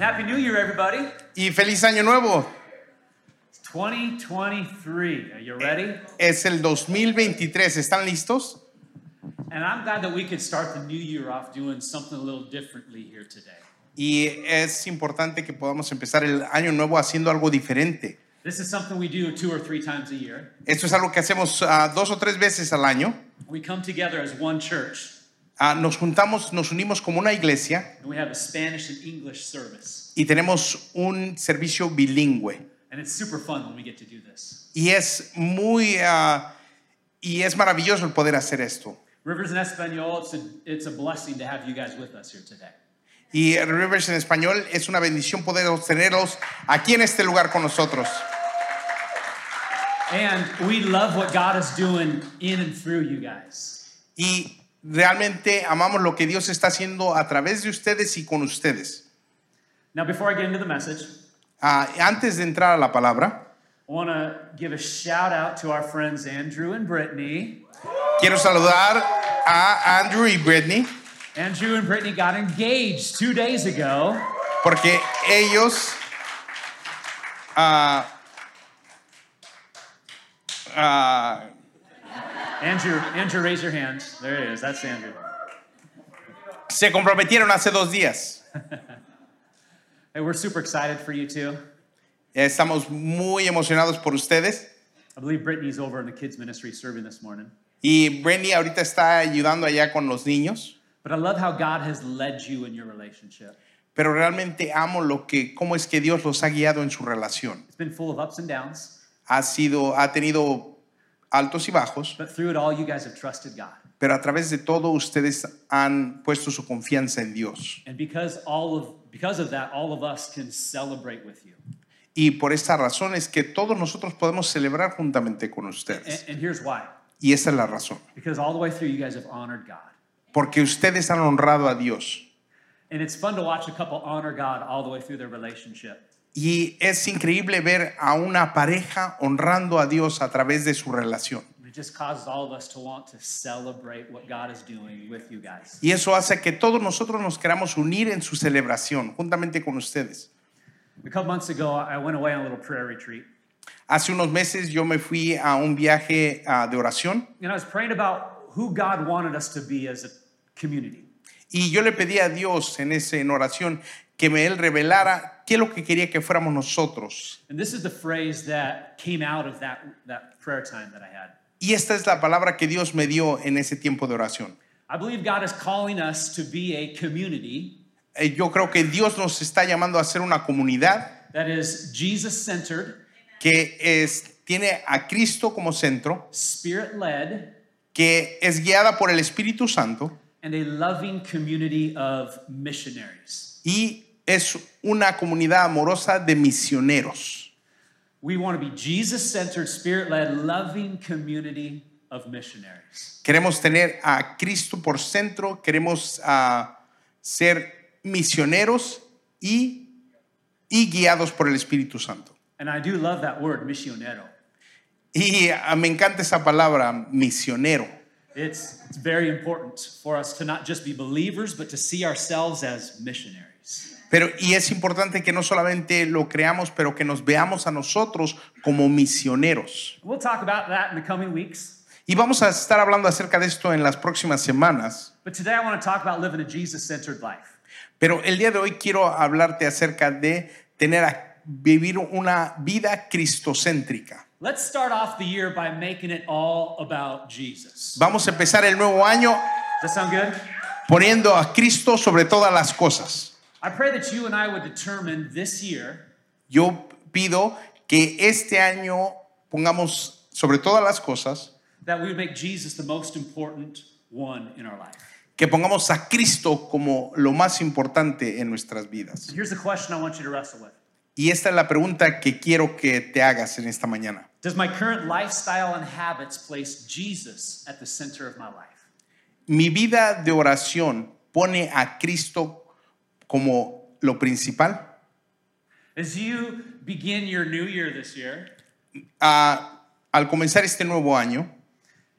And Happy New Year, everybody. Y feliz año nuevo. It's 2023. Are you ready? Es el 2023. ¿Están listos? And I'm glad that we could start the new year off doing something a little differently here today. Y es importante que podamos empezar el año nuevo haciendo algo diferente. This is something we do two or three times a year. Esto es algo que hacemos ah, dos o tres veces al año. We come together as one church, Ah, nos juntamos, nos unimos como una iglesia and we have a Spanish and English service. y tenemos un servicio bilingüe. And it's super fun when we get to do this. Y es muy ah, y es maravilloso el poder hacer esto. Rivers in Espanol, it's a, it's a blessing to have you guys with us here today. Y Rivers en español es una bendición poder tenerlos aquí en este lugar con nosotros. And we love what God is doing in and through you guys. Y realmente amamos lo que Dios está haciendo a través de ustedes y con ustedes. Now, before I get into the message, Ah, antes de entrar a la palabra, I want to give a shout out to our friends Andrew and Brittany. quiero saludar a Andrew y Brittany Andrew and Brittany got engaged two days ago. porque ellos ah, ah, Andrew, Andrew, raise your hand. There it is. That's Andrew. se comprometieron hace dos días. Hey, we're super excited for you too. Estamos muy emocionados por ustedes I believe Brittany's over in the kids ministry serving this morning. y Brittany ahorita está ayudando allá con los niños, But I love how God has led you in your relationship. pero realmente amo lo que cómo es que Dios los ha guiado en su relación. It's been full of ups and downs, Ha sido ha tenido altos y bajos, but through it all, you guys have trusted God. pero a través de todo ustedes han puesto su confianza en Dios. And because all of because of that, all of us can celebrate with you. Y por esta razón es que todos nosotros podemos celebrar juntamente con And, ustedes. and here's why. Y esa es la razón. Because all the way through, you guys have honored God. Porque ustedes han honrado a Dios. And it's fun to watch a couple honor God all the way through their relationship. Y es increíble ver a una pareja honrando a Dios a través de su relación. It just causes all of us to want to celebrate what God is doing with you guys. Y eso hace que todos nosotros nos queramos unir en su celebración, juntamente con ustedes. A couple months ago, I went away on a little prayer retreat. Hace unos meses yo me fui a un viaje ah, de oración And I was praying about who God wanted us to be as a community. y yo le pedí a Dios en esa en oración que me él revelara qué es lo que quería que fuéramos nosotros. And this is the phrase that came out of that, that prayer time that I had. Y esta es la palabra que Dios me dio en ese tiempo de oración. I believe God is calling us to be a community Eh, Yo creo que Dios nos está llamando a ser una comunidad that is Jesus centered, que es, tiene a Cristo como centro, spirit led, que es guiada por el Espíritu Santo and a loving community of missionaries. y es una comunidad amorosa de misioneros. We want to be Jesus centered, spirit led, loving community of missionaries. Queremos tener a Cristo por centro, queremos ah, ser misioneros y, y guiados por el Espíritu Santo. And I do love that word, misionero. Y ah, me encanta esa palabra, misionero. It's, it's very important for us to not just be believers, but to see ourselves as missionaries. Pero, y es importante que no solamente lo creamos, pero que nos veamos a nosotros como misioneros. We'll talk about that in the coming weeks. Y vamos a estar hablando acerca de esto en las próximas semanas. But today I want to talk about living a Jesus centered life. Pero el día de hoy quiero hablarte acerca de tener a vivir una vida cristocéntrica. Let's start off the year by making it all about Jesus. Vamos a empezar el nuevo año Does that sound good? poniendo a Cristo sobre todas las cosas. I pray that you and I would determine this year Yo pido que este año pongamos sobre todas las cosas, that we would make Jesus the most important one in our life. que pongamos a Cristo como lo más importante en nuestras vidas. Here's the question I want you to wrestle with Y esta es la pregunta que quiero que te hagas en esta mañana. Does my current lifestyle and habits place Jesus at the center of my life? Mi vida de oración pone a Cristo como lo principal. As you begin your new year this year Ah, al comenzar este nuevo año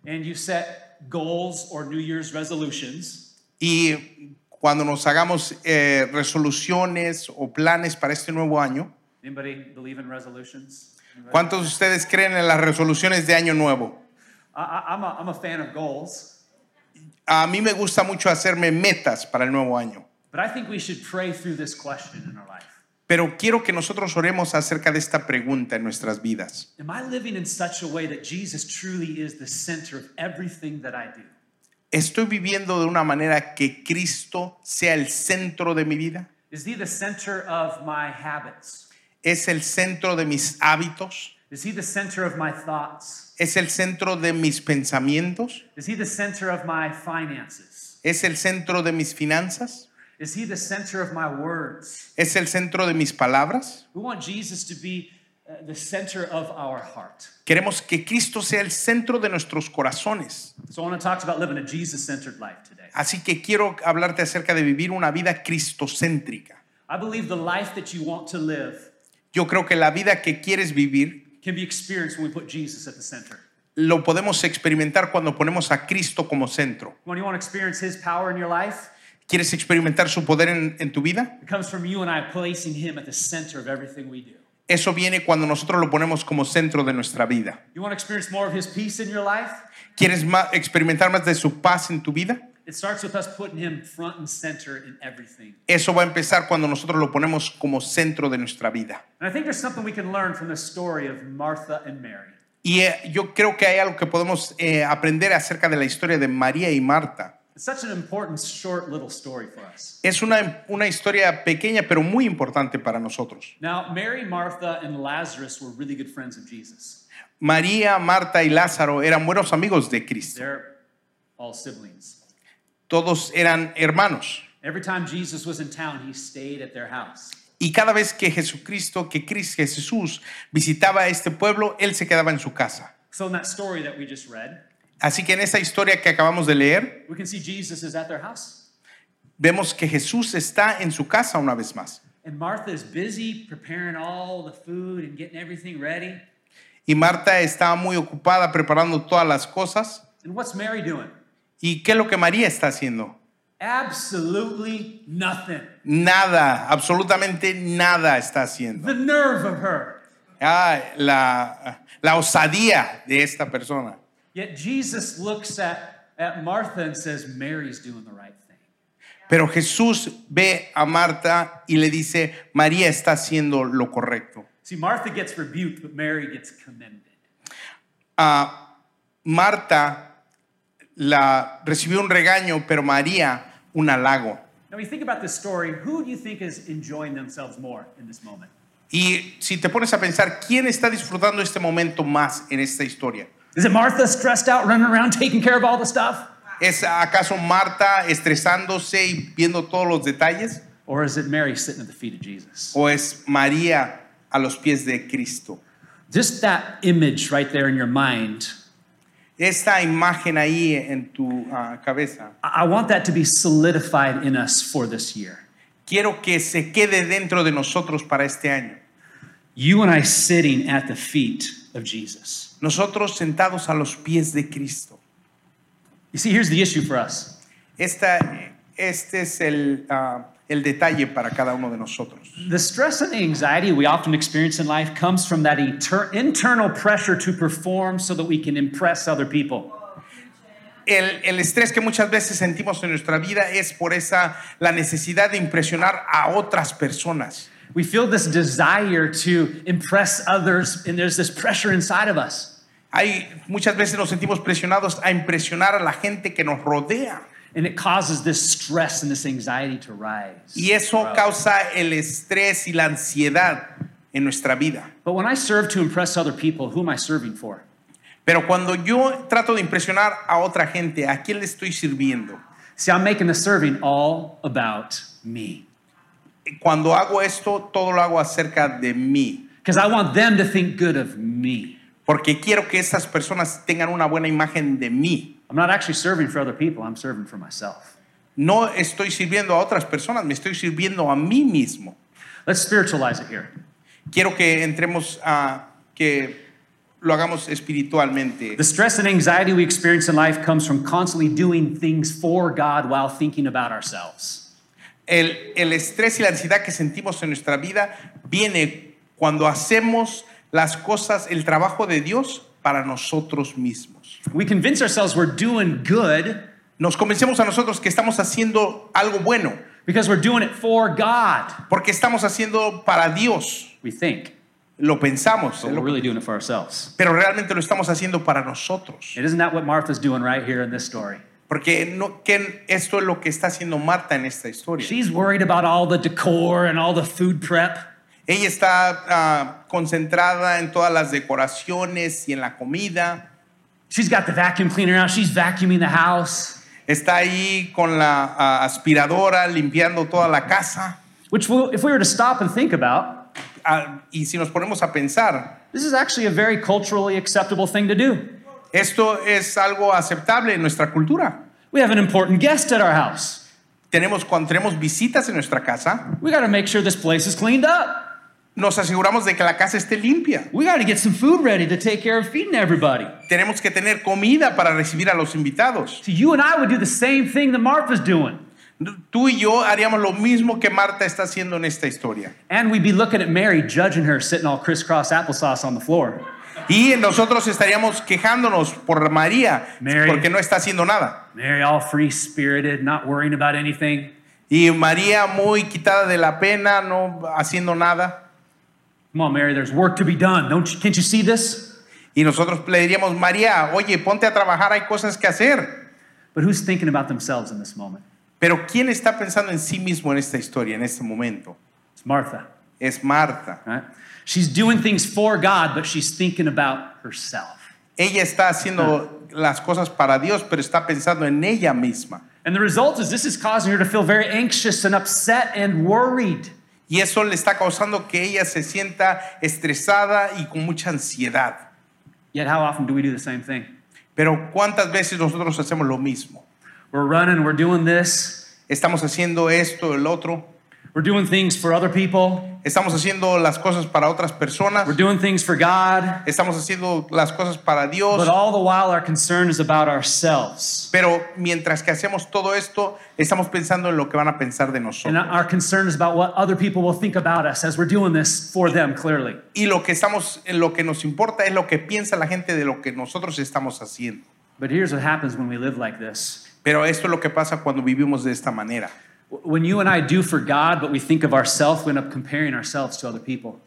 and you set goals or New Year's resolutions, y cuando nos hagamos eh, resoluciones o planes para este nuevo año, anybody believe in resolutions? Anybody? ¿cuántos de ustedes creen en las resoluciones de año nuevo? I, I'm, a, I'm a fan of goals, A mí me gusta mucho hacerme metas para el nuevo año, but I think we should pray through this question in our life. pero quiero que nosotros oremos acerca de esta pregunta en nuestras vidas. Am I living in such a way that Jesus truly is the center of everything that I do? ¿Estoy viviendo de una manera que Cristo sea el centro de mi vida? Is he the center of my habits? ¿Es el centro de mis hábitos? Is he the center of my thoughts? ¿Es el centro de mis pensamientos? Is he the center of my finances? ¿Es el centro de mis finanzas? Is he the center of my words? ¿Es el centro de mis palabras? We want Jesus to be uh, the center of our heart. Queremos que Cristo sea el centro de nuestros corazones. So I want to talk about living a Jesus centered life today. Así que quiero hablarte acerca de vivir una vida cristocéntrica. I believe the life that you want to live Yo creo que la vida que quieres vivir can be experienced when we put Jesus at the center. lo podemos experimentar cuando ponemos a Cristo como centro. When you want to experience his power in your life, ¿Quieres experimentar su poder en, en tu vida? it comes from you and I placing him at the center of everything we do. Eso viene cuando nosotros lo ponemos como centro de nuestra vida. You want to experience more of his peace in your life? ¿Quieres ma- experimentar más de su paz en tu vida? It starts with us putting him front and center in everything. Eso va a empezar cuando nosotros lo ponemos como centro de nuestra vida. And I think there's something we can learn from the story of Martha and Mary. Y eh, yo creo que hay algo que podemos eh, aprender acerca de la historia de María y Marta. It's such an important, short little story for us. Es una, una historia pequeña pero muy importante para nosotros. Now, Mary, Martha, and Lazarus were really good friends of Jesus. María, Marta y Lázaro eran buenos amigos de Cristo. They're all siblings. Todos eran hermanos. Every time Jesus was in town, he stayed at their house. Y cada vez que Jesucristo, que Cristo, que Jesús visitaba este pueblo, él se quedaba en su casa. So, in that story that we just read, Así que en esa historia que acabamos de leer, we can see Jesus is at their house. vemos que Jesús está en su casa una vez más. And Martha is busy preparing all the food and getting everything ready. Y Marta estaba muy ocupada preparando todas las cosas. And what's Mary doing? ¿Y qué es lo que María está haciendo? Absolutely nothing. Nada, absolutamente nada está haciendo. The nerve of her. Ah, la, la osadía de esta persona. Yet Jesus looks at, at Martha and says, Mary's doing the right thing. Pero Jesús ve a Marta y le dice, María está haciendo lo correcto. See, Martha gets rebuked, but Mary gets commended. Ah, Marta la, recibió un regaño, pero María un halago. Now, when you think about this story, who do you think is enjoying themselves more in this moment? Y si te pones a pensar, ¿quién está disfrutando este momento más en esta historia? Is it Martha stressed out, running around, taking care of all the stuff? ¿Es acaso Marta estresándose y viendo todos los detalles? Or is it Mary sitting at the feet of Jesus? ¿O es María a los pies de Cristo? Just that image right there in your mind, Esta imagen ahí en tu ah, cabeza, I I want that to be solidified in us for this year. quiero que se quede dentro de nosotros para este año. You and I sitting at the feet of Jesus. Nosotros sentados a los pies de Cristo. You see, here's the issue for us. Esta, este es el, ah, el detalle para cada uno de nosotros. The stress and anxiety we often experience in life comes from that inter- internal pressure to perform so that we can impress other people. El, el estrés que muchas veces sentimos en nuestra vida es por esa la necesidad de impresionar a otras personas. We feel this desire to impress others, and there's this pressure inside of us. Hay muchas veces nos sentimos presionados a impresionar a la gente que nos rodea And it causes this stress and this anxiety to rise. y eso causa el estrés y la ansiedad en nuestra vida. But when I serve to impress other people, who am I serving for? Pero cuando yo trato de impresionar a otra gente, ¿a quién le estoy sirviendo? See, I'm making the serving all about me. Cuando hago esto, todo lo hago acerca de mí. Because I want them to think good of me. Porque quiero que estas personas tengan una buena imagen de mí. I'm not actually serving for other people, I'm serving for myself. No estoy sirviendo a otras personas, me estoy sirviendo a mí mismo. Let's spiritualize it here. Quiero que entremos a que lo hagamos espiritualmente. The stress and anxiety we experience in life comes from constantly doing things for God while thinking about ourselves. El, el estrés y la ansiedad que sentimos en nuestra vida viene cuando hacemos las cosas, el trabajo de Dios para nosotros mismos. We convince ourselves we're doing good Nos convencemos a nosotros que estamos haciendo algo bueno, because we're doing it for God. porque estamos haciendo para Dios. We think, Lo pensamos, but we're really doing it for ourselves. pero realmente lo estamos haciendo para nosotros. It isn't that what Martha's doing right here in this story? Porque no, que esto es lo que está haciendo Marta en esta historia. She's worried about all the decor and all the food prep. Ella está ah, concentrada en todas las decoraciones y en la comida. She's got the vacuum cleaner out. She's vacuuming the house, Está ahí con la ah, aspiradora limpiando toda la casa. which, if we were to stop and think about, Ah, y si nos ponemos a pensar, this is actually a very culturally acceptable thing to do. Esto es algo aceptable en nuestra cultura. We have an important guest at our house. Tenemos cuando tenemos visitas en nuestra casa, We got to make sure this place is cleaned up. nos aseguramos de que la casa esté limpia. We got to get some food ready to take care of feeding everybody. Tenemos que tener comida para recibir a los invitados. So you and I would do the same thing that Martha's doing. Tú y yo haríamos lo mismo que Marta está haciendo en esta historia. And we'd be looking at Mary, judging her, sitting all crisscross applesauce on the floor. Y nosotros estaríamos quejándonos por María Mary. porque no está haciendo nada. Mary, all free spirited, not worrying about anything. Y María muy quitada de la pena, no haciendo nada. Come on, Mary, there's work to be done. Don't you, can't you see this? Y nosotros le diríamos, María, oye, ponte a trabajar, hay cosas que hacer. But who's thinking about themselves in this moment? Pero ¿quién está pensando en sí mismo en esta historia, en este momento? It's Martha, Es Marta. right? She's doing things for God, but she's thinking about herself. Ella está haciendo las cosas para Dios, pero está pensando en ella misma. And the result is this is causing her to feel very anxious and upset and worried. Y eso le está causando que ella se sienta estresada y con mucha ansiedad. Yet, how often do we do the same thing? Pero ¿cuántas veces nosotros hacemos lo mismo? We're running, we're doing this, Estamos haciendo esto, el otro. We're doing things for other people, Estamos haciendo las cosas para otras personas. we're doing things for God, Estamos haciendo las cosas para Dios. but all the while our concern is about ourselves. Pero mientras que hacemos todo esto, estamos pensando en lo que van a pensar de And nosotros. our concern is about what other people will think about us as we're doing this for them, clearly. Y lo que estamos, en lo que nos importa es lo que piensa la gente de lo que nosotros estamos haciendo. But here's what happens when we live like this. Pero esto es lo que pasa cuando vivimos de esta manera. When you and I do for God, but we think of ourselves, we end up comparing ourselves to other people.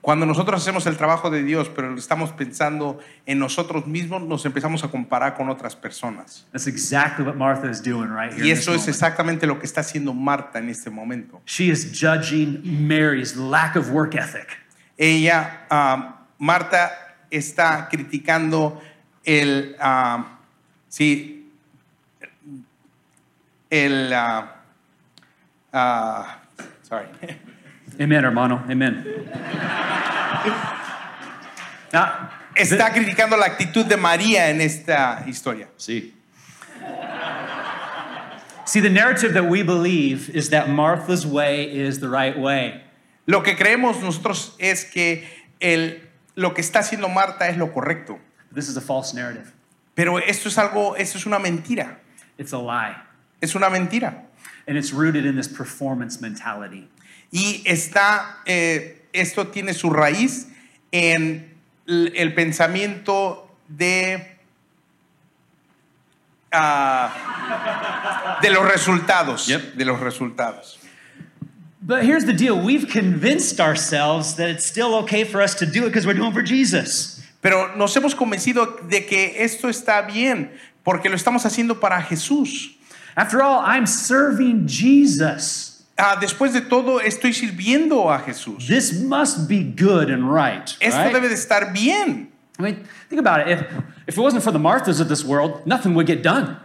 Cuando nosotros hacemos el trabajo de Dios, pero estamos pensando en nosotros mismos, nos empezamos a comparar con otras personas. That's exactly what Martha is doing right here. Y eso es moment. exactamente lo que está haciendo Marta en este momento. She is judging Mary's lack of work ethic. Ella, ah, Marta, está criticando el, ah, sí, el, ah, ah, sorry, Amen, hermano. Amen. now, está criticando la actitud de María en esta historia. See. See, the narrative that we believe is that Martha's way is the right way. Lo que creemos nosotros es que el, lo que está haciendo Marta es lo correcto. This is a false narrative. Pero esto es algo, esto es una mentira. It's a lie. Es una mentira. And it's rooted in this performance mentality. Y está, eh, esto tiene su raíz en l- el pensamiento de, ah, de los resultados. Yep. De los resultados. But here's the deal we've convinced ourselves that it's still okay for us to do it because we're doing it for Jesus. Pero nos hemos convencido de que esto está bien porque lo estamos haciendo para Jesús. After all, I'm serving Jesus. Ah, después de todo, estoy sirviendo a Jesús. This must be good and right. Esto right? debe de estar bien. I mean, think about it. If, if it wasn't for the Marthas of this world, nothing would get done.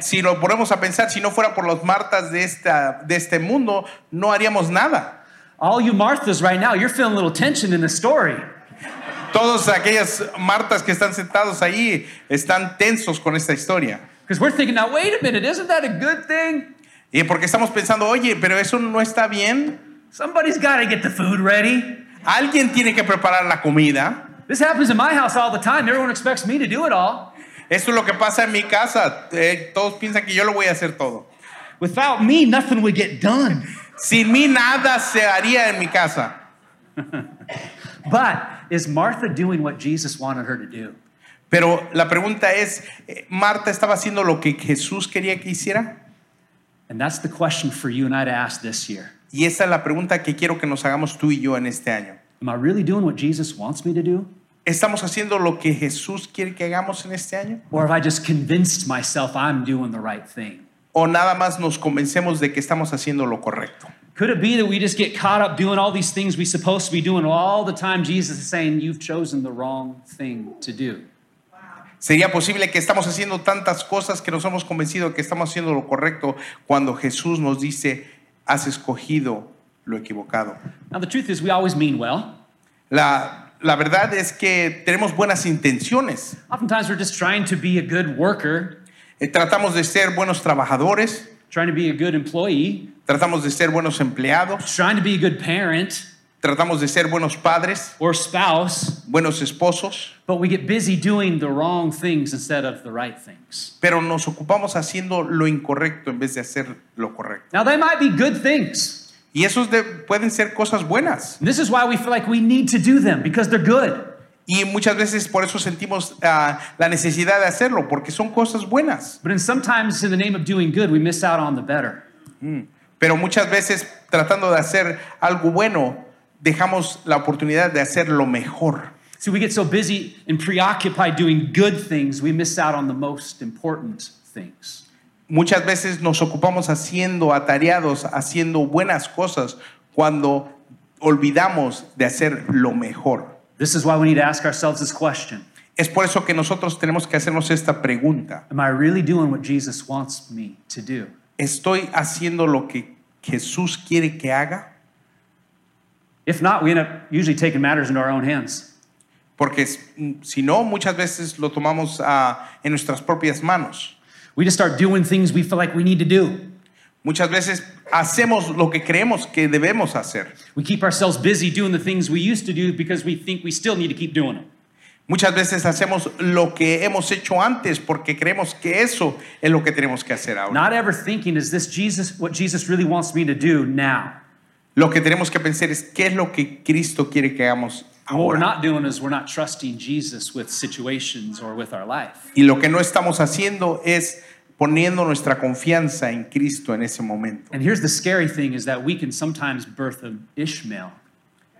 Si lo ponemos a pensar, si no fuera por los Martas de, esta, de este mundo, no haríamos nada. All you Marthas right now, you're feeling a little tension in the story. Todas aquellas Martas que están sentados ahí están tensos con esta historia. Because we're thinking, now, wait a minute, isn't that a good thing? Y porque estamos pensando, oye, pero eso no está bien. Somebody's got to get the food ready. Alguien tiene que preparar la comida. This happens in my house all the time. Everyone expects me to do it all. Esto es lo que pasa en mi casa. Eh, todos piensan que yo lo voy a hacer todo. Without me, nothing would get done. Sin mí nada se haría en mi casa. But is Martha doing what Jesus wanted her to do? Pero la pregunta es, eh, ¿Marta estaba haciendo lo que Jesús quería que hiciera? And that's the question for you and I to ask this year. Y esa es la pregunta que quiero que nos hagamos tú y yo en este año. Am I really doing what Jesus wants me to do? ¿Estamos haciendo lo que Jesús quiere que hagamos en este año? Or have I just convinced myself I'm doing the right thing? ¿O nada más nos convencemos de que estamos haciendo lo correcto? Could it be that we just get caught up doing all these things we're supposed to be doing all the time? Jesus is saying, You've chosen the wrong thing to do. ¿Sería posible que estamos haciendo tantas cosas que nos hemos convencido que estamos haciendo lo correcto cuando Jesús nos dice, has escogido lo equivocado? Now, the truth is, we always mean well. La, la verdad es que tenemos buenas intenciones. Oftentimes, we're just trying to be a good worker, Eh, tratamos de ser buenos trabajadores, trying to be a good employee, tratamos de ser buenos empleados, trying to be a good parent tratamos de ser buenos padres, or spouse, buenos esposos, but we get busy doing the wrong things instead of the right things. pero nos ocupamos haciendo lo incorrecto en vez de hacer lo correcto. Now, they might be good things. Y esos de- pueden ser cosas buenas. And this is why we feel like we need to do them because they're good. Y muchas veces por eso sentimos ah, la necesidad de hacerlo, porque son cosas buenas. But in sometimes, in the name of doing good, we miss out on the better. Pero muchas veces tratando de hacer algo bueno, dejamos la oportunidad de hacer lo mejor. See, we get so busy and preoccupied doing good things, we miss out on the most important things. Muchas veces nos ocupamos haciendo atareados, haciendo buenas cosas, cuando olvidamos de hacer lo mejor. This is why we need to ask ourselves this question Es por eso que nosotros tenemos que hacernos esta pregunta. Am I really doing what Jesus wants me to do? ¿Estoy haciendo lo que Jesús quiere que haga? If not, we end up usually taking matters into our own hands. Porque mm, si no, muchas veces lo tomamos ah, en nuestras propias manos. We just start doing things we feel like we need to do. Muchas veces hacemos lo que creemos que debemos hacer. We keep ourselves busy doing the things we used to do because we think we still need to keep doing them. Muchas veces hacemos lo que hemos hecho antes porque creemos que eso es lo que tenemos que hacer ahora. Not ever thinking, is this Jesus what Jesus really wants me to do now? Lo que tenemos que pensar es qué es lo que Cristo quiere que hagamos And what we're ahora. not doing is we're not trusting Jesus with situations or with our life. Y lo que no estamos haciendo es poniendo nuestra confianza en Cristo en ese momento. And here's the scary thing is that we can sometimes birth an Ishmael.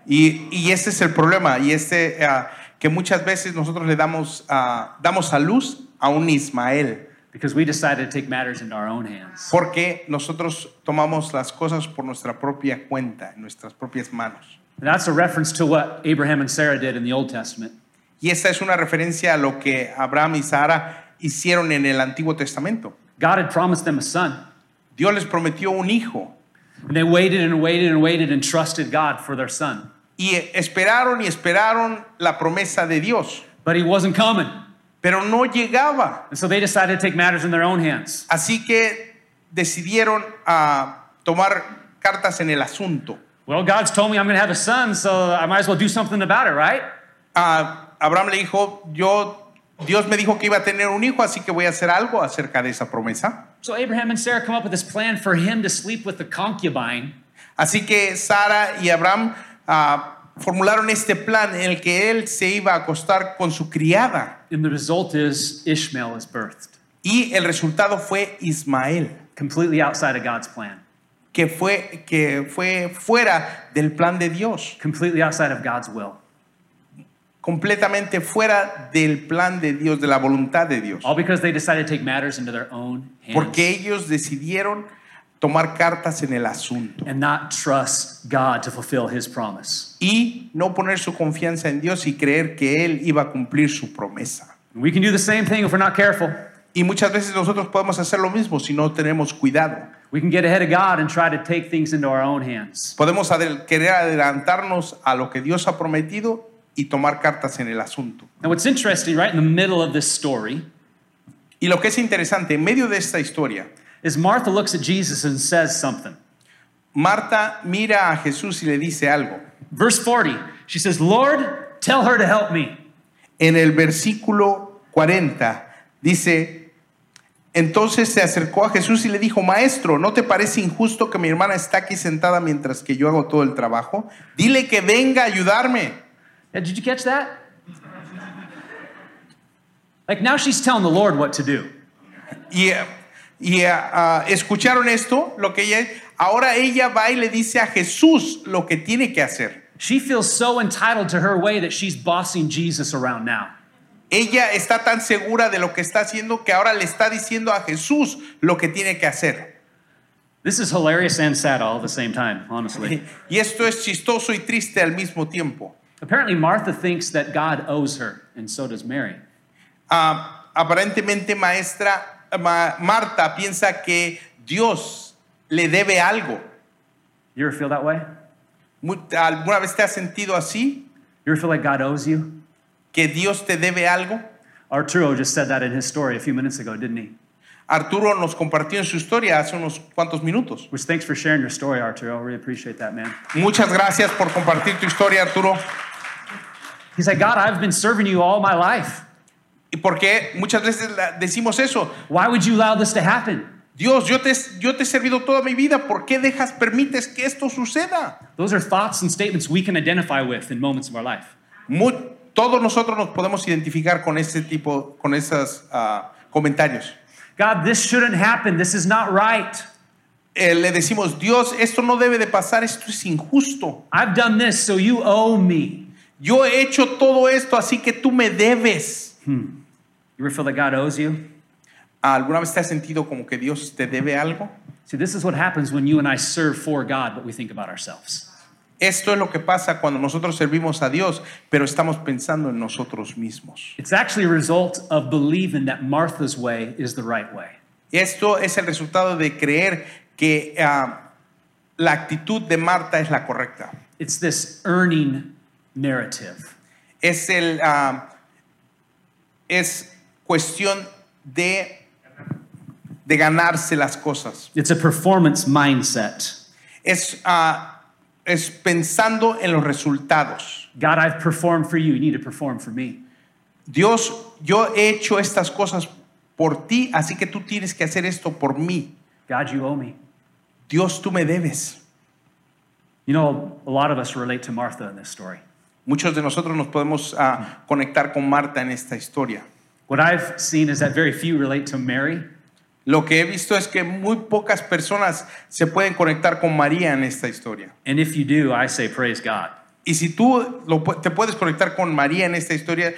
Y, y ese es el problema, y este ah, que muchas veces nosotros le damos, ah, damos a luz a un Ismael, because we decided to take matters into our own hands. porque nosotros tomamos las cosas por nuestra propia cuenta, en nuestras propias manos. And that's a reference to what Abraham and Sarah did in the Old Testament. Y esta es una referencia a lo que Abraham y Sara hicieron en el Antiguo Testamento. God had promised them a son, Dios les prometió un hijo and they waited and waited and waited and trusted God for their son. y esperaron y esperaron la promesa de Dios, But he wasn't coming. Pero no llegaba. And so they decided to take matters in their own hands. Así que decidieron ah, tomar cartas en el asunto. Well, God's told me I'm going to have a son, so I might as well do something about it, right? Ah, Abraham le dijo, yo, Dios me dijo que iba a tener un hijo, así que voy a hacer algo acerca de esa promesa. So Abraham and Sarah come up with this plan for him to sleep with the concubine. Así que Sara y Abraham ah, formularon este plan en el que él se iba a acostar con su criada. And the result is Ishmael is birthed, Y el resultado fue Ismael, completely outside of God's plan, que fue, que fue fuera del plan de Dios, completely outside of God's will. completamente fuera del plan de Dios, de la voluntad de Dios. All because they decided to take matters into their own hands. Porque ellos decidieron tomar cartas en el asunto and not trust God to fulfill his promise. y no poner su confianza en Dios y creer que Él iba a cumplir su promesa. We can do the same thing if we're not careful. Y muchas veces nosotros podemos hacer lo mismo si no tenemos cuidado. We can get ahead of God and try to take things into our own hands. Podemos querer adelantarnos a lo que Dios ha prometido y tomar cartas en el asunto. Now, what's interesting, right in the middle of this story, Y lo que es interesante, en medio de esta historia, is Martha looks at Jesus and says something. Marta mira a Jesús y le dice algo. Verse 40, she says, Lord, tell her to help me. En el versículo 40 dice, entonces se acercó a Jesús y le dijo, Maestro, ¿no te parece injusto que mi hermana está aquí sentada mientras que yo hago todo el trabajo? Dile que venga a ayudarme. Yeah, did you catch that? Like now she's telling the Lord what to do. Y, eh, y, ah, escucharon esto, lo que ella, ahora ella va y le dice a Jesús lo que tiene que hacer. She feels so entitled to her way that she's bossing Jesus around now. Ella está tan segura de lo que está haciendo que ahora le está diciendo a Jesús lo que tiene que hacer. This is hilarious and sad all at the same time, honestly. Y esto es chistoso y triste al mismo tiempo. Apparently, Martha thinks that God owes her, and so does Mary. Ah, aparentemente maestra Ma- Marta piensa que Dios le debe algo. You ever feel that way? ¿Alguna vez te has sentido así? You ever feel like God owes you? ¿Que Dios te debe algo? Arturo just said that in his story a few minutes ago, didn't he? Arturo nos compartió en su historia hace unos cuantos minutos. Which thanks for sharing your story, Arturo. I really appreciate that, man. Muchas gracias por compartir tu historia, Arturo. He's like, God, I've been serving you all my life. Y porque muchas veces decimos eso. Why would you allow this to happen? Dios, yo te, yo te he servido toda mi vida. ¿Por qué dejas, permites que esto suceda? Those are thoughts and statements we can identify with in moments of our life. Todos nosotros nos podemos identificar con ese tipo, con esos comentarios. God, this shouldn't happen. This is not right. Eh, le decimos, Dios, esto no debe de pasar, esto es injusto. I've done this, so you owe me. Yo he hecho todo esto, así que tú me debes. You ever feel that God owes you? ¿Alguna vez te has sentido como que Dios te debe algo? See, this is what happens when you and I serve for God, but we think about ourselves. Esto es lo que pasa cuando nosotros servimos a Dios, pero estamos pensando en nosotros mismos. It's actually a result of believing that Martha's way is the right way. Esto es el resultado de creer que ah, la actitud de Marta es la correcta. It's this earning narrative. Es el ah, es cuestión de de ganarse las cosas. It's a performance mindset. Es ah, es pensando en los resultados. God, I've performed for you. You need to perform for me. Dios, yo he hecho estas cosas por ti, así que tú tienes que hacer esto por mí. God, you owe me. Dios, tú me debes. You know, a lot of us relate to Martha in this story. Muchos de nosotros nos podemos ah, conectar con Marta en esta historia. What I've seen is that very few relate to Mary, Lo que he visto es que muy pocas personas se pueden conectar con María en esta historia. and if you do, I say praise God. Y si tú lo te puedes conectar con María en esta historia,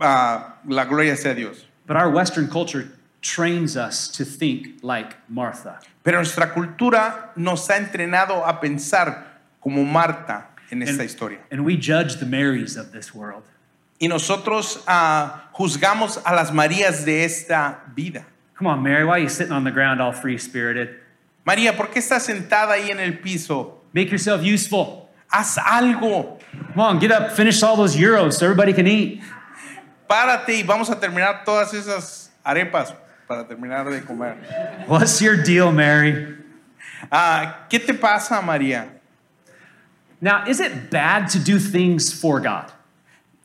ah, la gloria sea Dios. But our Western culture trains us to think like Martha. Pero nuestra cultura nos ha entrenado a pensar como Marta en esta And, historia. and we judge the Marys of this world. Y nosotros ah, juzgamos a las Marías de esta vida. Come on, Mary, why are you sitting on the ground all free spirited? María, ¿por qué estás sentada ahí en el piso? Make yourself useful. Haz algo. Come on, get up, finish all those euros so everybody can eat. Párate y vamos a terminar todas esas arepas para terminar de comer. What's your deal, Mary? Ah, ¿Qué te pasa, María? Now, is it bad to do things for God?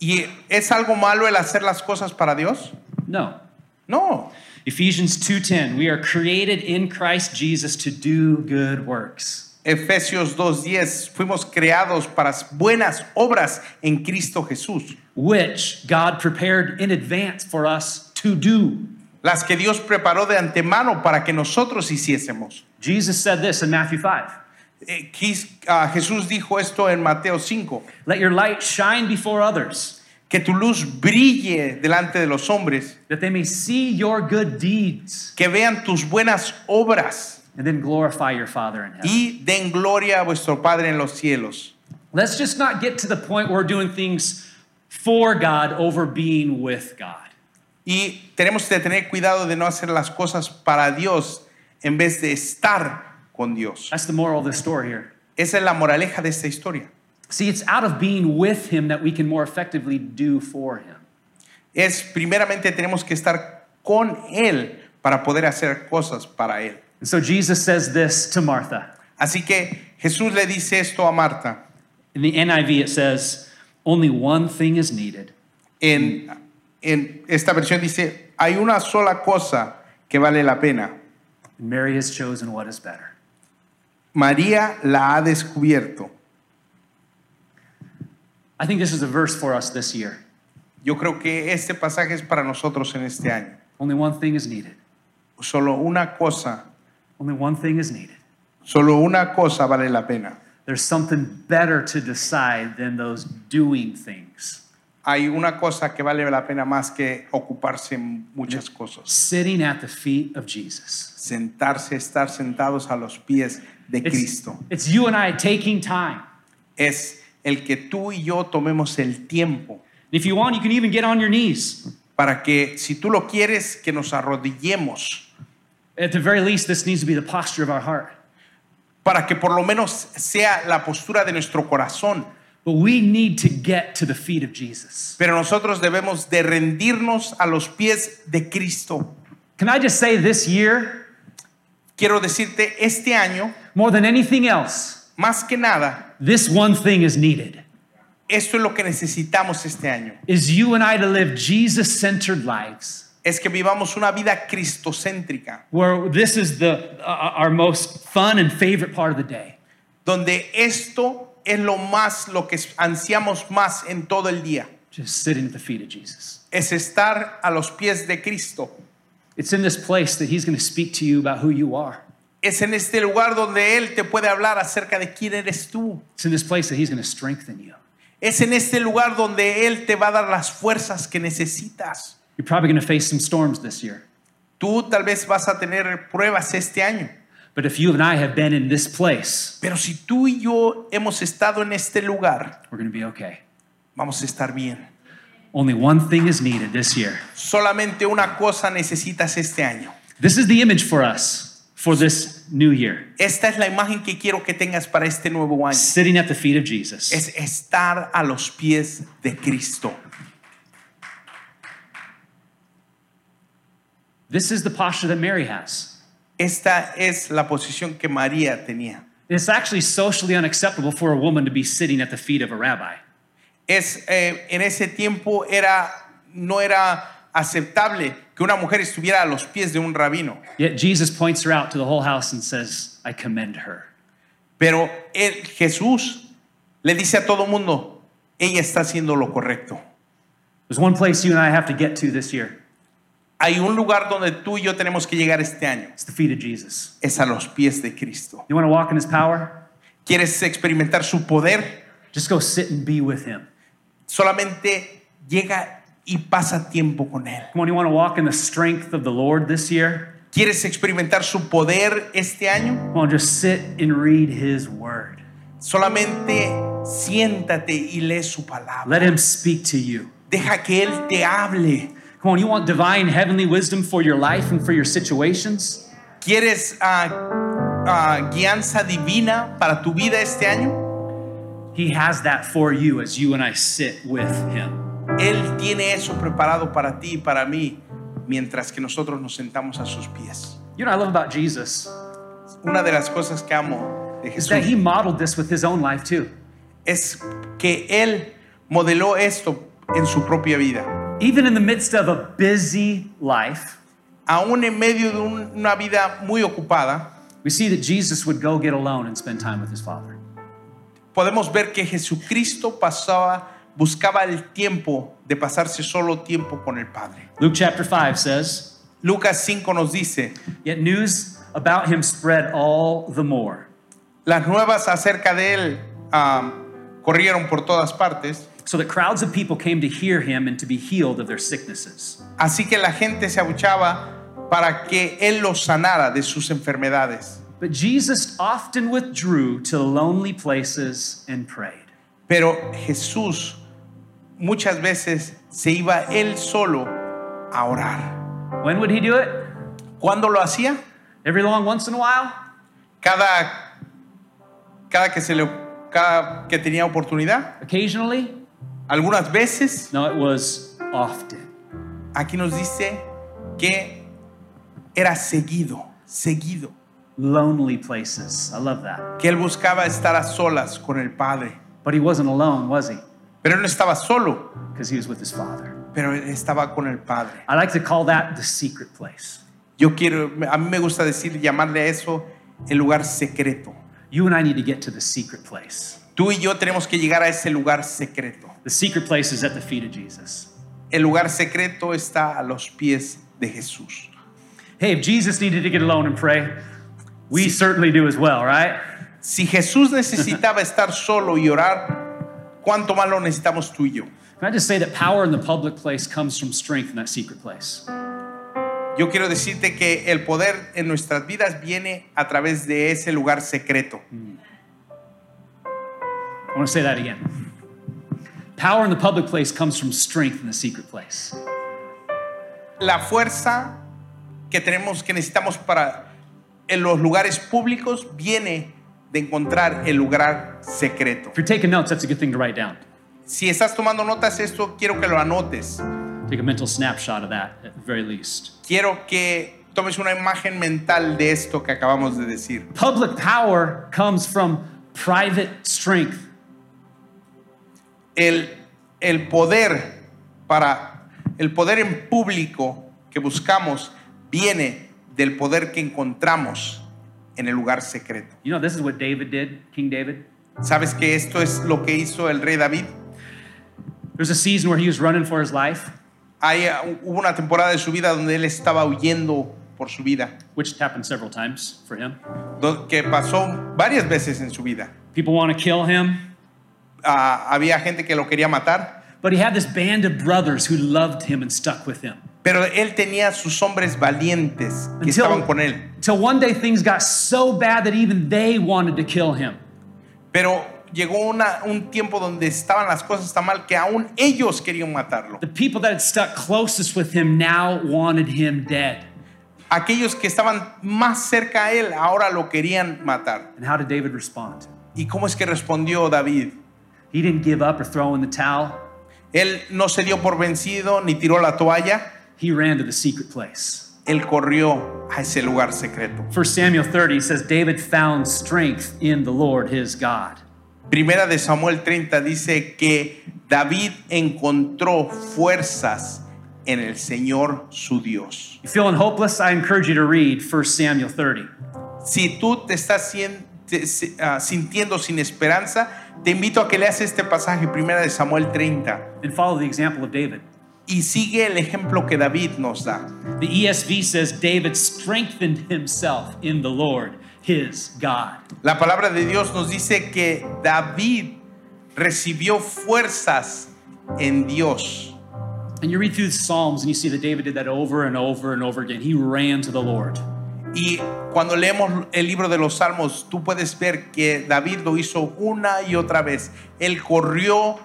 ¿Y es algo malo el hacer las cosas para Dios? No. No. Ephesians 2:10, we are created in Christ Jesus to do good works. Efesios 2.10, fuimos creados para buenas obras en Cristo Jesús, which God prepared in advance for us to do. las que Dios preparó de antemano para que nosotros hiciésemos. Jesus said this in Matthew 5 Eh, quis- ah, Jesús dijo esto en Mateo 5, Let your light shine before others, que tu luz brille delante de los hombres, that they may see your good deeds que vean tus buenas obras and then glorify your Father in heaven. y den gloria a vuestro Padre en los cielos. Let's just not get to the point where we're doing things for God over being with God. Y tenemos que tener cuidado de no hacer las cosas para Dios en vez de estar con Dios. That's the moral of the story here. Esa es la moraleja de esta historia. See, it's out of being with Him that we can more effectively do for Him. Es primeramente tenemos que estar con Él para poder hacer cosas para Él. And so Jesus says this to Martha. Así que Jesús le dice esto a Marta. In the NIV, it says, Only one thing is needed. En, en esta versión dice, hay una sola cosa que vale la pena. And Mary has chosen what is better. María la ha descubierto. I think this is a verse for us this year. Yo creo que este pasaje es para nosotros en este año. Only one thing is needed. Solo una cosa, Only one thing is needed. solo una cosa vale la pena. There's something better to decide than those doing things. Hay una cosa que vale la pena más que ocuparse en muchas cosas. Sitting at the feet of Jesus. Sentarse, estar sentados a los pies de It's, Cristo. it's you and I taking time. Es el que tú y yo tomemos el tiempo If you want, you can even get on your knees. para que, si tú lo quieres, que nos arrodillemos, At the very least, this needs to be the posture of our heart. para que por lo menos sea la postura de nuestro corazón. But we need to get to the feet of Jesus. Pero nosotros debemos de rendirnos a los pies de Cristo. Can I just say this year, Quiero decirte, este año, more than anything else, más que nada, this one thing is needed. esto es lo que necesitamos este año. Is you and I to live Jesus-centered lives. Es que vivamos una vida cristocéntrica, where this is the uh, our most fun and favorite part of the day. donde esto es lo más, lo que ansiamos más en todo el día. Just sitting at the feet of Jesus. Es estar a los pies de Cristo. It's in this place that he's going to speak to you about who you are. Es en este lugar donde Él te puede hablar acerca de quién eres tú. It's in this place that he's going to strengthen you. Es en este lugar donde Él te va a dar las fuerzas que necesitas. You're probably going to face some storms this year. Tú tal vez vas a tener pruebas este año. But if you and I have been in this place, Pero si tú y yo hemos estado en este lugar, we're going to be okay. vamos a estar bien. Only one thing is needed this year. Solamente una cosa necesitas este año. This is the image for us for this new year. Esta es la imagen que quiero que tengas para este nuevo año. Sitting at the feet of Jesus. Es estar a los pies de Cristo. This is the posture that Mary has. Esta es la posición que María tenía. It's actually socially unacceptable for a woman to be sitting at the feet of a rabbi. Es, eh, en ese tiempo era, no era aceptable que una mujer estuviera a los pies de un rabino. Yet Jesus points her out to the whole house and says, I commend her. Pero él- Jesús le dice a todo mundo, ella está haciendo lo correcto. There's one place you and I have to get to this year. Hay un lugar donde tú y yo tenemos que llegar este año. It's the feet of Jesus. Es a los pies de Cristo. You want to walk in his power? ¿Quieres experimentar su poder? Just go sit and be with him. Solamente llega y pasa tiempo con Él. Come on, you want to walk in the strength of the Lord this year? ¿Quieres experimentar su poder este año? Come on, just sit and read his word. Solamente siéntate y lee su palabra. Let him speak to you. Deja que Él te hable. Come on, you want divine heavenly wisdom for your life and for your situations? ¿Quieres ah, ah, guianza divina para tu vida este año? He has that for you as you and I sit with him. Él tiene eso preparado para ti y para mí mientras que nosotros nos sentamos a sus pies. You know I love about Jesus Una de las cosas que amo de is that he modeled this with his own life too. es que Él modeló esto en su propia vida. Even in the midst of a busy life, Aún en medio de una vida muy ocupada, we see that Jesus would go get alone and spend time with his Father. Podemos ver que Jesucristo pasaba, buscaba el tiempo de pasarse solo tiempo con el Padre. Luke chapter 5 says, Lucas 5 nos dice, Yet news about him spread all the more, las nuevas acerca de Él ah, corrieron por todas partes, so that crowds of people came to hear him and to be healed of their sicknesses. así que la gente se abuchaba para que Él los sanara de sus enfermedades. But Jesus often withdrew to lonely places and prayed. Pero Jesús muchas veces se iba él solo a orar. When would he do it? ¿Cuándo lo hacía? Every long once in a while? Cada, cada que se le, cada que tenía oportunidad. Occasionally? Algunas veces. No, it was often. Aquí nos dice que era seguido, seguido. Lonely places. I love that. Que él buscaba estar a solas con el Padre. But he wasn't alone, was he? Pero él no estaba solo, Because he was with his father. pero él estaba con el Padre. I like to call that the secret place. Yo quiero, a mí me gusta decir, llamarle a eso el lugar secreto. You and I need to get to the secret place. Tú y yo tenemos que llegar a ese lugar secreto. The secret place is at the feet of Jesus. El lugar secreto está a los pies de Jesús. Hey, if Jesus needed to get alone and pray, we certainly do as well, right? Si Jesús necesitaba estar solo y orar, ¿cuánto más lo necesitamos tú y yo? Can I just say that power in the public place comes from strength in that secret place? Yo quiero decirte que el poder en nuestras vidas viene a través de ese lugar secreto. Mm. I want to say that again. Power in the public place comes from strength in the secret place. La fuerza que tenemos, que necesitamos para en los lugares públicos viene de encontrar el lugar secreto. If you're taking notes, that's a good thing to write down. Si estás tomando notas, esto quiero que lo anotes. Take a mental snapshot of that at the very least. Quiero que tomes una imagen mental de esto que acabamos de decir. Public power comes from private strength. El, el poder para el poder en público que buscamos viene del poder que encontramos en el lugar secreto. You know, this is what David did, King David. ¿Sabes que esto es lo que hizo el rey David? There's a season where he was running for his life, Hay, uh, hubo una temporada de su vida donde él estaba huyendo por su vida, which happened several times for him. que pasó varias veces en su vida. People want to kill him, Ah, había gente que lo quería matar, but he had this band of brothers who loved him and stuck with him. Pero él tenía sus hombres valientes que Until- estaban con él. Till one day things got so bad that even they wanted to kill him. Pero llegó una- un tiempo donde estaban las cosas tan mal que aún ellos querían matarlo. The people that had stuck closest with him now wanted him dead. Aquellos que estaban más cerca a él ahora lo querían matar. And how did David respond? ¿Y cómo es que respondió David? He didn't give up or throw in the towel. Él no se dio por vencido ni tiró la toalla. He ran to the secret place. Él corrió a ese lugar secreto. 1 Samuel 30 says David found strength in the Lord his God. Primera de Samuel 30 dice que David encontró fuerzas en el Señor su Dios. You feeling hopeless? I encourage you to read 1 Samuel 30. Si tú te estás sien- te- se- ah, sintiendo sin esperanza, te invito a que leas este pasaje, Primera de Samuel 30, and follow the example of David. Y sigue el ejemplo que David nos da. The ESV says David strengthened himself in the Lord his God. La palabra de Dios nos dice que David recibió fuerzas en Dios. And you read through the Psalms and you see that David did that over and over and over again. He ran to the Lord. Y cuando leemos el libro de los Salmos, tú puedes ver que David lo hizo una y otra vez. Él corrió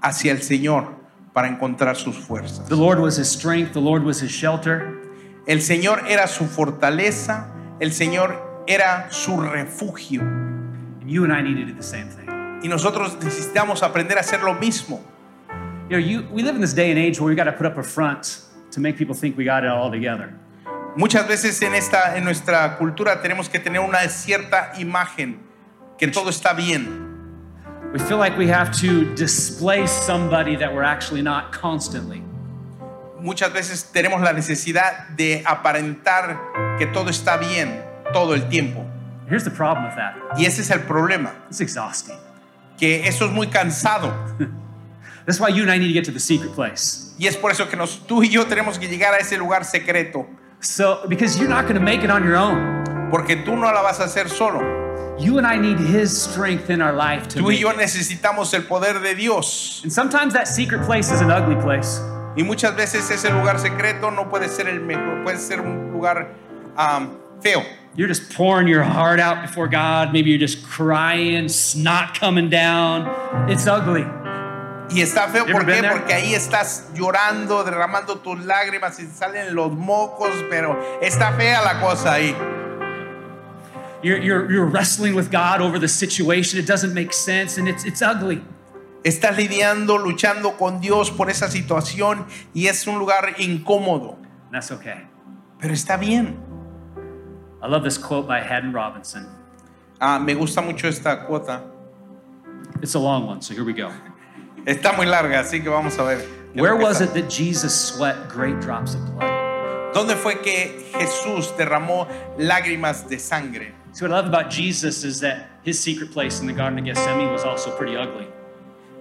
hacia el Señor para encontrar sus fuerzas. The Lord was his strength, the Lord was his shelter. El Señor era su fortaleza, el Señor era su refugio. And you and I need to do the same thing. Y nosotros necesitamos aprender a hacer lo mismo. You know, you, we live in this day and age where we got to put up a front to make people think we got it all together. Muchas veces en, esta, en nuestra cultura tenemos que tener una cierta imagen, que todo está bien. We feel like we have to display somebody that we're actually not constantly. Muchas veces tenemos la necesidad de aparentar que todo está bien todo el tiempo. Here's the problem with that Y ese es el problema, it's exhausting. que eso es muy cansado. That's why you and I need to get to the secret place. Y es por eso que nos, tú y yo tenemos que llegar a ese lugar secreto, So, because you're not going to make it on your own. porque tú no la vas a hacer solo. You and I need His strength in our life to Tú y yo it. necesitamos el poder de Dios. And sometimes that secret place is an ugly place. Y muchas veces ese lugar secreto no puede ser el mejor, puede ser un lugar am, feo. You're just pouring your heart out before God. Maybe you're just crying, snot coming down. It's ugly. Y está feo, ¿por qué? Porque ahí estás llorando, derramando tus lágrimas y salen los mocos, pero está fea la cosa ahí. You're, you're, you're wrestling with God over the situation. It doesn't make sense and it's, it's ugly. Estás lidiando, luchando con Dios por esa situación y es un lugar incómodo, And that's okay. pero está bien. I love this quote by Haddon Robinson. Ah, me gusta mucho esta cuota. It's a long one, so here we go. Está muy larga, así que vamos a ver. Where was it that Jesus sweat great drops of blood? ¿Dónde fue que Jesús derramó lágrimas de sangre? See, what I love about Jesus is that his secret place in the Garden of Gethsemane was also pretty ugly.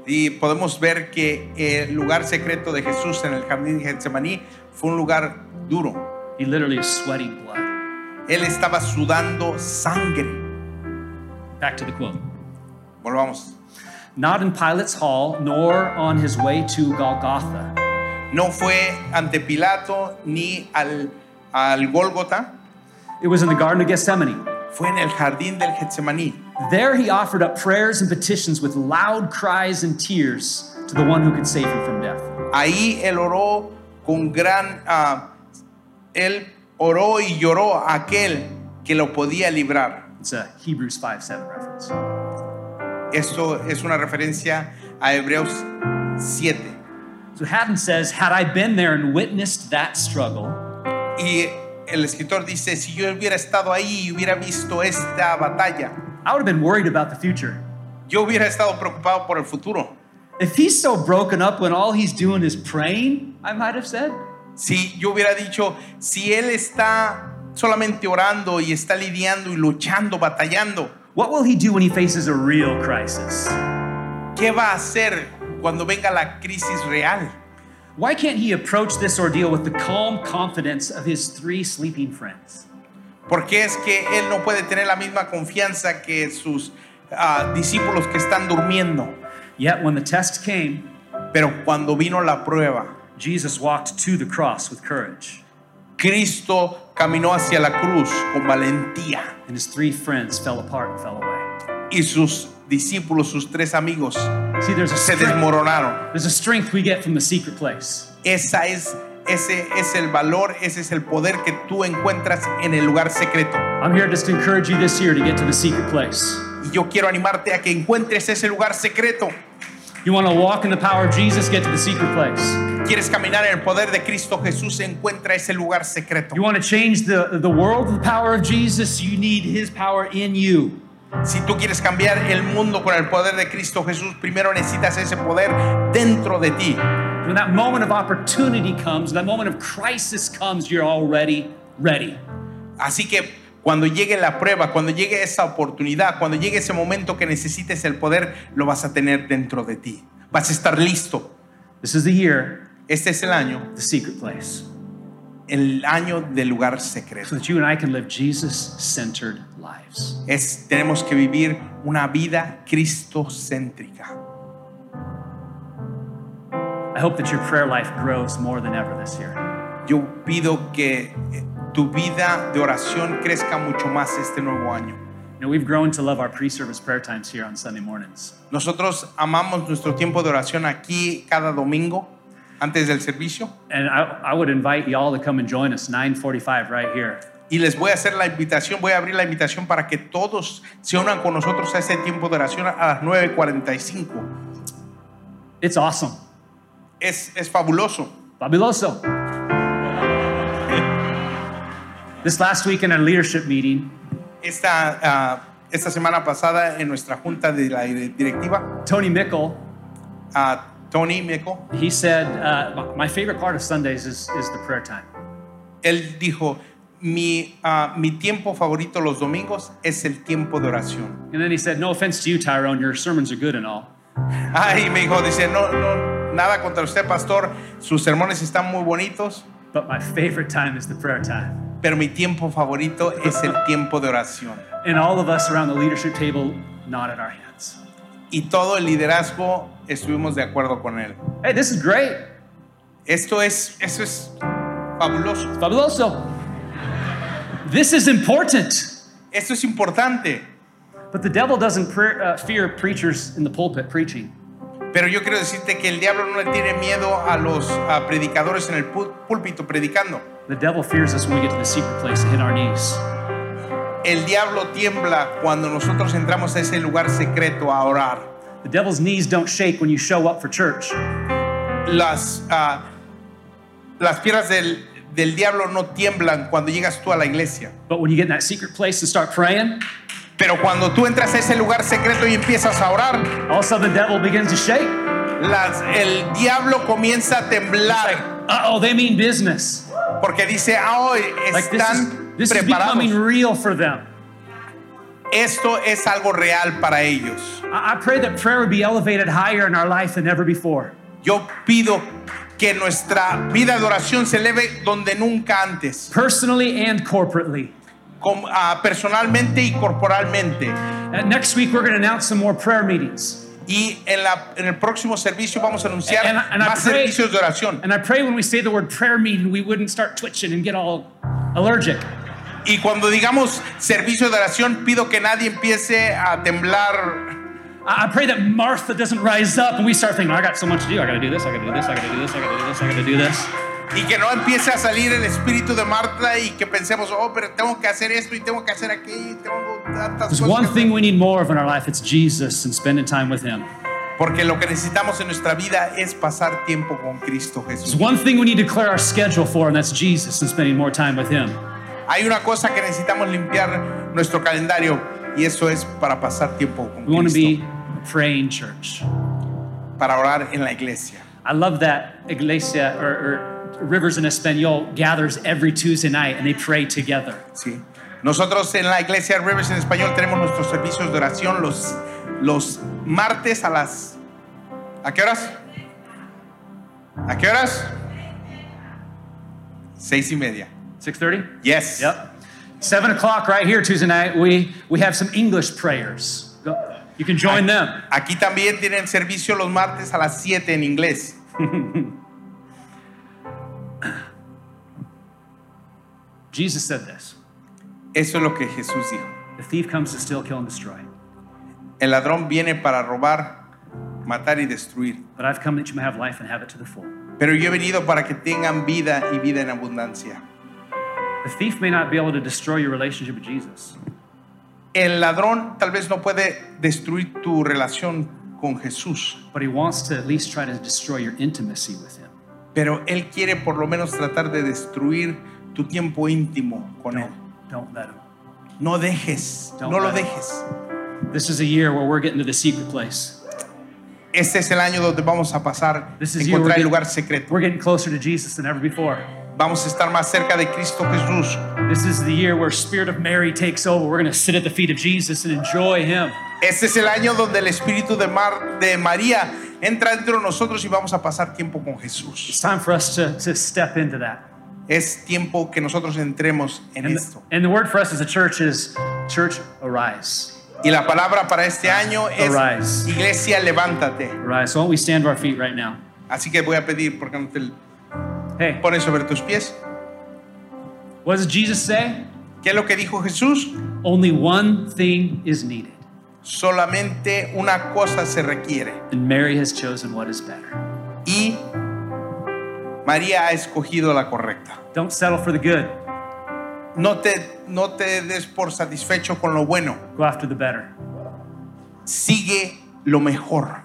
Y podemos ver que el lugar secreto de Jesús en el jardín de Getsemaní fue un lugar duro. He literally is sweating blood. Él estaba sudando sangre. Back to the quote. Volvamos. Not in Pilate's hall, nor on his way to Golgotha. No fue ante Pilato ni al, al Gólgota, It was in the Garden of Gethsemane. Fue en el jardín del Getsemaní. There he offered up prayers and petitions with loud cries and tears to the one who could save him from death. Ahí él oró con gran, ah, él oró y lloró a aquel que lo podía librar. It's a Hebrews 5 7 reference. Esto es una referencia a Hebreos 7. So Haddon says, Had I been there and witnessed that struggle, Y el escritor dice, si yo hubiera estado ahí y hubiera visto esta batalla, I would have been worried about the future. yo hubiera estado preocupado por el futuro. If he's so broken up when all he's doing is praying, I might have said, Si yo hubiera dicho, si él está solamente orando y está lidiando y luchando, batallando, what will he do when he faces a real crisis? ¿qué va a hacer cuando venga la crisis real? Why can't he approach this ordeal with the calm confidence of his three sleeping friends? Porque es que él no puede tener la misma confianza que sus ah, discípulos que están durmiendo. Yet when the test came, Pero cuando vino la prueba, Jesus walked to the cross with courage, Cristo caminó hacia la cruz con valentía and his three friends fell apart and fell away. y sus discípulos, sus tres amigos, See, there's a se desmoronaron. there's a strength we get from the secret place. Esa es, ese es el valor, ese es el poder que tú encuentras en el lugar secreto. I'm here just to encourage you this year to get to the secret place. Y yo quiero animarte a que encuentres ese lugar secreto. You want to walk in the power of Jesus, get to the secret place. Quieres caminar en el poder de Cristo Jesús, encuentra ese lugar secreto. You want to change the, the world with the power of Jesus, you need his power in you. Si tú quieres cambiar el mundo con el poder de Cristo Jesús, primero necesitas ese poder dentro de ti. When that moment of opportunity comes, that moment of crisis comes, you're already ready. Así que cuando llegue la prueba, cuando llegue esa oportunidad, cuando llegue ese momento que necesites el poder, lo vas a tener dentro de ti. Vas a estar listo. This is the year, Este es el año, the secret place, el año del lugar so secreto. that you and I can live Jesus centered lives. Es, tenemos que vivir una vida cristocéntrica. I hope that your prayer life grows more than ever this year. Yo pido que eh, tu vida de oración crezca mucho más este nuevo año. You know, we've grown to love our pre service prayer times here on Sunday mornings. Nosotros amamos nuestro tiempo de oración aquí cada domingo antes del servicio And I, I would invite y'all to come and join us 945 right here. Y les voy a hacer la invitación, voy a abrir la invitación para que todos se unan con nosotros a ese tiempo de oración a las 9.45. It's awesome. Es, es fabuloso. Fabuloso. this last week in our leadership meeting, Esta, ah, esta semana pasada en nuestra junta de la directiva, Tony Mickle, a Tony Meco, he said, uh, My favorite part of Sundays is, is the prayer time. él dijo, mi, ah, mi tiempo favorito los domingos es el tiempo de oración. And then he said, No offense to you, Tyrone, your sermons are good and all. Ay, me dijo, dice, no, no, nada contra usted, pastor, sus sermones están muy bonitos, But my favorite time is the prayer time. pero mi tiempo favorito es el tiempo de oración. And all of us around the leadership table nodded our heads. Y todo el liderazgo estuvimos de acuerdo con él. Hey, this is great. Esto es, eso es fabuloso. Fabuloso. This is important. Esto es importante. But the devil doesn't pre- uh, fear preachers in the pulpit preaching. Pero yo quiero decirte que el diablo no le tiene miedo a los a predicadores en el púlpito predicando. The devil fears us when we get to the secret place and hit our knees. El diablo tiembla cuando nosotros entramos a ese lugar secreto a orar. The devil's knees don't shake when you show up for church. Las, ah, las piernas del, del diablo no tiemblan cuando llegas tú a la iglesia. But when you get in that secret place and start praying, Pero cuando tú entras a ese lugar secreto y empiezas a orar, all of a sudden the devil begins to shake. las- el diablo comienza a Like, temblar uh oh, they mean business. porque dice, ah, hoy Like this is, están this is becoming preparados. real for them. Esto es algo real para ellos. I, I pray that prayer would be elevated higher in our life than ever before. Yo pido que nuestra vida de oración se eleve donde nunca antes, personally and corporately. ah, personalmente y corporalmente. Uh, next week, we're going to announce some more prayer meetings. Y en, la, en el próximo servicio vamos a anunciar And I- and más pray- servicios de oración. And I pray when we say the word prayer meeting, we wouldn't start twitching and get all allergic. Y cuando digamos servicio de oración, pido que nadie empiece a temblar. I pray that Martha doesn't rise up and we start thinking, I got so much to do. I got to do this, I got to do this, I got to do this, I got to do this, I got to do this. Y que no empiece a salir el espíritu de Marta y que pensemos, oh, pero tengo que hacer esto y tengo que hacer aquello tengo tantas There's cosas. one thing we need more of in our life it's Jesus and spending time with Him. Porque lo que necesitamos en nuestra vida es pasar tiempo con Cristo There's one thing we need to clear our schedule for, and that's Jesus and spending more time with Him. Hay una cosa que necesitamos limpiar nuestro calendario y eso es para pasar tiempo con We Cristo, praying church. para orar en la iglesia. I love that Iglesia or, or Rivers in Espanol gathers every Tuesday night and they pray together. Sí. Nosotros en la iglesia Rivers en español tenemos nuestros servicios de oración los, los martes a las... ¿A qué horas? ¿A qué horas? Seis y media. 6:30. Yes. Yep. Seven o'clock right here Tuesday night. We we have some English prayers. You can join them. Aquí también tienen servicio los martes a las 7 en inglés. Jesus said this: Eso es lo que Jesús dijo. The thief comes to steal, kill, and destroy. El ladrón viene para robar, matar y destruir. But I've come that you may have life and have it to the full. Pero yo he venido para que tengan vida y vida en abundancia. The thief may not be able to destroy your relationship with Jesus, El ladrón tal vez no puede destruir tu relación con Jesús, but he wants to at least try to destroy your intimacy with him. pero él quiere por lo menos tratar de destruir tu tiempo íntimo con él. Don't, let him. No dejes, Don't no lo him. dejes. This is a year where we're getting to the secret place. Este es el año donde vamos a pasar, This is encontrar el lugar secreto. we're getting closer to Jesus than ever before. Vamos a estar más cerca de Cristo Jesús. This is the year where Spirit of Mary takes over. We're going to sit at the feet of Jesus and enjoy Him. Este es el año donde el Espíritu de, Mar, de María entra dentro de nosotros y vamos a pasar tiempo con Jesús. It's time for us to, to step into that. Es tiempo que nosotros entremos en And esto. the, and the word for us as a church is church arise. Y la palabra para este año es Arise. Iglesia, levántate. Arise. So why don't we stand to our feet right now? Así que voy a pedir, ¿por qué no te Hey, pones sobre tus pies? What does Jesus say? ¿Qué es lo que dijo Jesús? Only one thing is needed. Solamente una cosa se requiere. And Mary has chosen what is better. Y María ha escogido la correcta. Don't settle for the good, No te, no te des por satisfecho con lo bueno. go after the better. Sigue lo mejor.